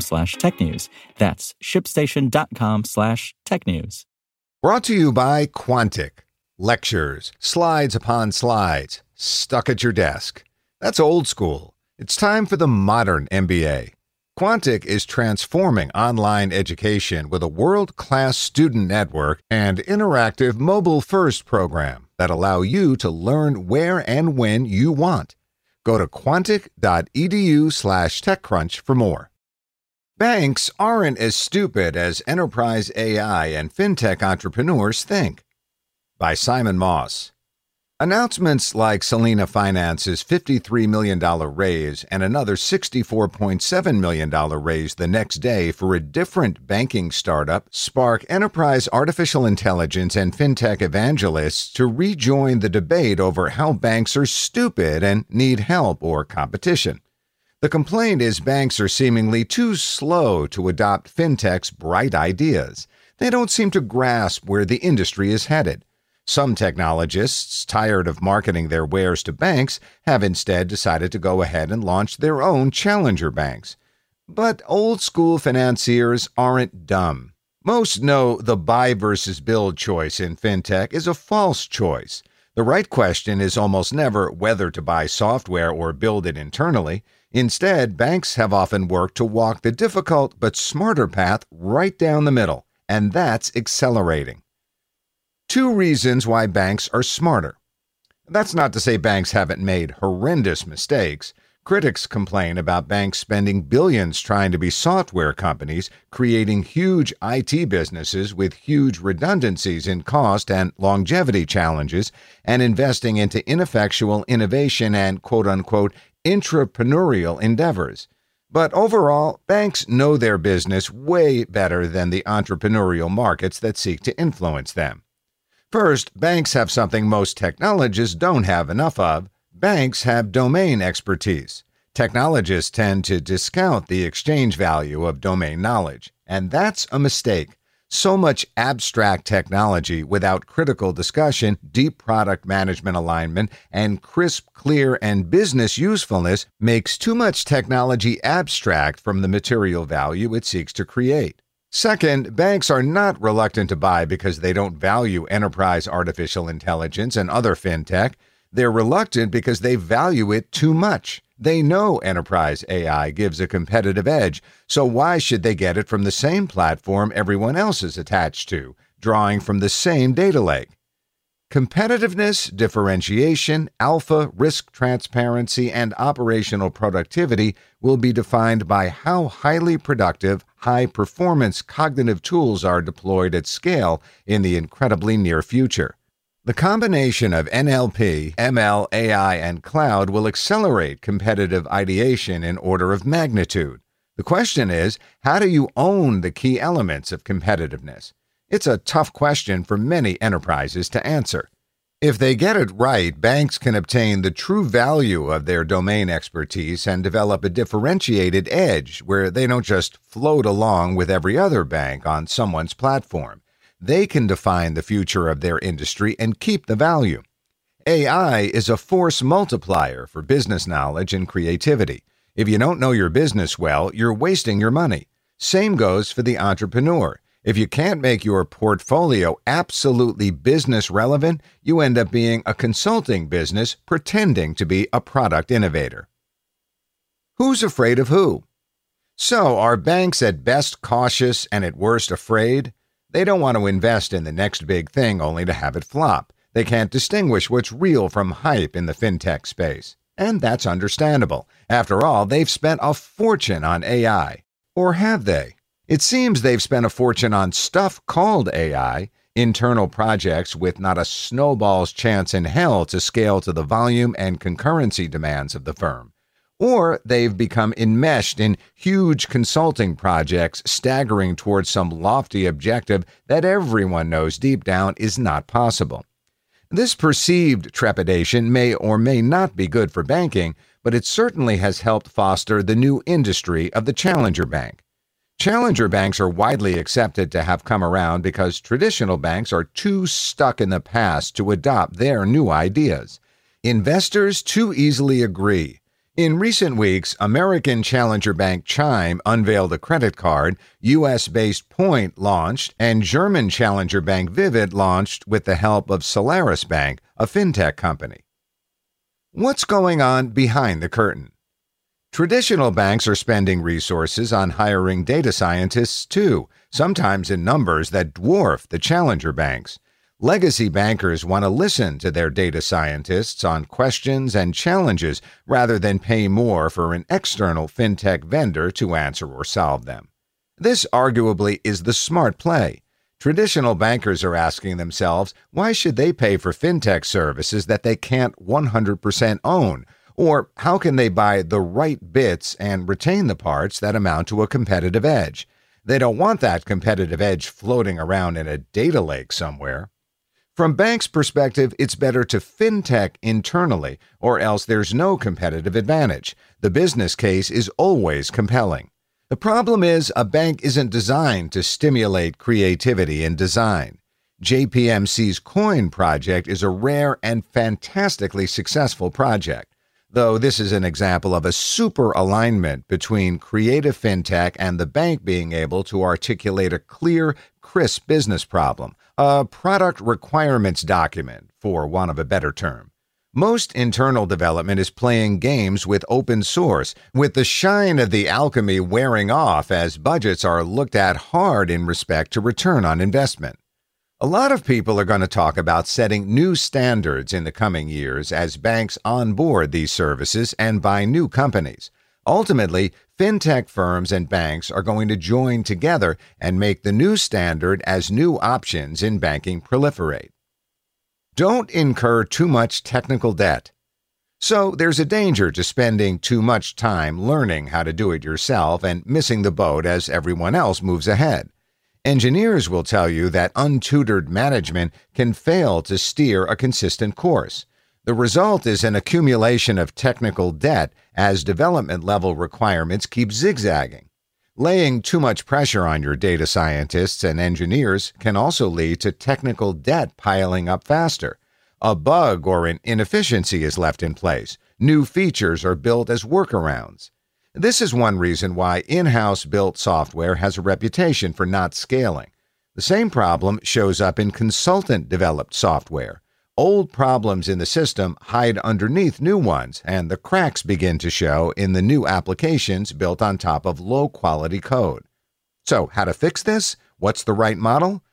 slash technews. That's shipstation.com slash technews. Brought to you by Quantic. Lectures, slides upon slides, stuck at your desk. That's old school. It's time for the modern MBA. Quantic is transforming online education with a world class student network and interactive mobile first program that allow you to learn where and when you want. Go to quantic.edu slash TechCrunch for more. Banks aren't as stupid as enterprise AI and fintech entrepreneurs think. By Simon Moss. Announcements like Selina Finance's $53 million raise and another $64.7 million raise the next day for a different banking startup spark enterprise artificial intelligence and fintech evangelists to rejoin the debate over how banks are stupid and need help or competition. The complaint is banks are seemingly too slow to adopt fintech's bright ideas. They don't seem to grasp where the industry is headed. Some technologists, tired of marketing their wares to banks, have instead decided to go ahead and launch their own challenger banks. But old school financiers aren't dumb. Most know the buy versus build choice in fintech is a false choice. The right question is almost never whether to buy software or build it internally. Instead, banks have often worked to walk the difficult but smarter path right down the middle, and that's accelerating. Two reasons why banks are smarter. That's not to say banks haven't made horrendous mistakes. Critics complain about banks spending billions trying to be software companies, creating huge IT businesses with huge redundancies in cost and longevity challenges, and investing into ineffectual innovation and quote unquote intrapreneurial endeavors. But overall, banks know their business way better than the entrepreneurial markets that seek to influence them. First, banks have something most technologists don't have enough of banks have domain expertise. Technologists tend to discount the exchange value of domain knowledge, and that's a mistake. So much abstract technology without critical discussion, deep product management alignment, and crisp, clear, and business usefulness makes too much technology abstract from the material value it seeks to create. Second, banks are not reluctant to buy because they don't value enterprise artificial intelligence and other fintech. They're reluctant because they value it too much. They know enterprise AI gives a competitive edge, so why should they get it from the same platform everyone else is attached to, drawing from the same data lake? Competitiveness, differentiation, alpha, risk transparency, and operational productivity will be defined by how highly productive, high performance cognitive tools are deployed at scale in the incredibly near future. The combination of NLP, ML, AI, and cloud will accelerate competitive ideation in order of magnitude. The question is how do you own the key elements of competitiveness? It's a tough question for many enterprises to answer. If they get it right, banks can obtain the true value of their domain expertise and develop a differentiated edge where they don't just float along with every other bank on someone's platform. They can define the future of their industry and keep the value. AI is a force multiplier for business knowledge and creativity. If you don't know your business well, you're wasting your money. Same goes for the entrepreneur. If you can't make your portfolio absolutely business relevant, you end up being a consulting business pretending to be a product innovator. Who's afraid of who? So, are banks at best cautious and at worst afraid? They don't want to invest in the next big thing only to have it flop. They can't distinguish what's real from hype in the fintech space. And that's understandable. After all, they've spent a fortune on AI. Or have they? It seems they've spent a fortune on stuff called AI, internal projects with not a snowball's chance in hell to scale to the volume and concurrency demands of the firm. Or they've become enmeshed in huge consulting projects staggering towards some lofty objective that everyone knows deep down is not possible. This perceived trepidation may or may not be good for banking, but it certainly has helped foster the new industry of the challenger bank. Challenger banks are widely accepted to have come around because traditional banks are too stuck in the past to adopt their new ideas. Investors too easily agree. In recent weeks, American challenger bank Chime unveiled a credit card, US based Point launched, and German challenger bank Vivid launched with the help of Solaris Bank, a fintech company. What's going on behind the curtain? Traditional banks are spending resources on hiring data scientists too, sometimes in numbers that dwarf the challenger banks. Legacy bankers want to listen to their data scientists on questions and challenges rather than pay more for an external fintech vendor to answer or solve them. This arguably is the smart play. Traditional bankers are asking themselves why should they pay for fintech services that they can't 100% own? Or how can they buy the right bits and retain the parts that amount to a competitive edge? They don't want that competitive edge floating around in a data lake somewhere. From banks' perspective, it's better to fintech internally, or else there's no competitive advantage. The business case is always compelling. The problem is, a bank isn't designed to stimulate creativity and design. JPMC's Coin project is a rare and fantastically successful project, though this is an example of a super alignment between creative fintech and the bank being able to articulate a clear, crisp business problem a product requirements document, for want of a better term. Most internal development is playing games with open source, with the shine of the alchemy wearing off as budgets are looked at hard in respect to return on investment. A lot of people are going to talk about setting new standards in the coming years as banks onboard these services and buy new companies. Ultimately, fintech firms and banks are going to join together and make the new standard as new options in banking proliferate. Don't incur too much technical debt. So, there's a danger to spending too much time learning how to do it yourself and missing the boat as everyone else moves ahead. Engineers will tell you that untutored management can fail to steer a consistent course. The result is an accumulation of technical debt as development level requirements keep zigzagging. Laying too much pressure on your data scientists and engineers can also lead to technical debt piling up faster. A bug or an inefficiency is left in place. New features are built as workarounds. This is one reason why in house built software has a reputation for not scaling. The same problem shows up in consultant developed software. Old problems in the system hide underneath new ones, and the cracks begin to show in the new applications built on top of low quality code. So, how to fix this? What's the right model?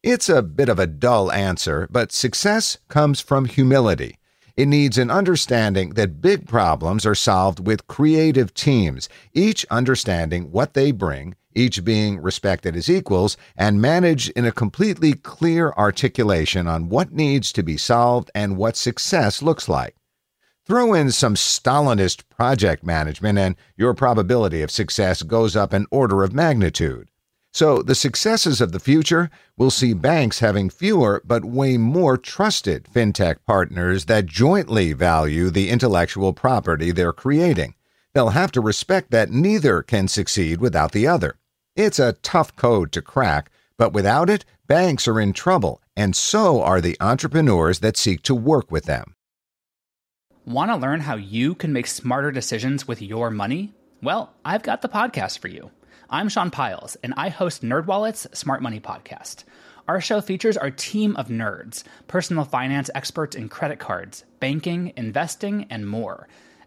It's a bit of a dull answer, but success comes from humility. It needs an understanding that big problems are solved with creative teams, each understanding what they bring each being respected as equals, and managed in a completely clear articulation on what needs to be solved and what success looks like. Throw in some Stalinist project management, and your probability of success goes up an order of magnitude. So, the successes of the future will see banks having fewer but way more trusted fintech partners that jointly value the intellectual property they're creating. They'll have to respect that neither can succeed without the other. It's a tough code to crack, but without it, banks are in trouble, and so are the entrepreneurs that seek to work with them. Want to learn how you can make smarter decisions with your money? Well, I've got the podcast for you. I'm Sean Pyles, and I host NerdWallet's Smart Money Podcast. Our show features our team of nerds, personal finance experts in credit cards, banking, investing, and more –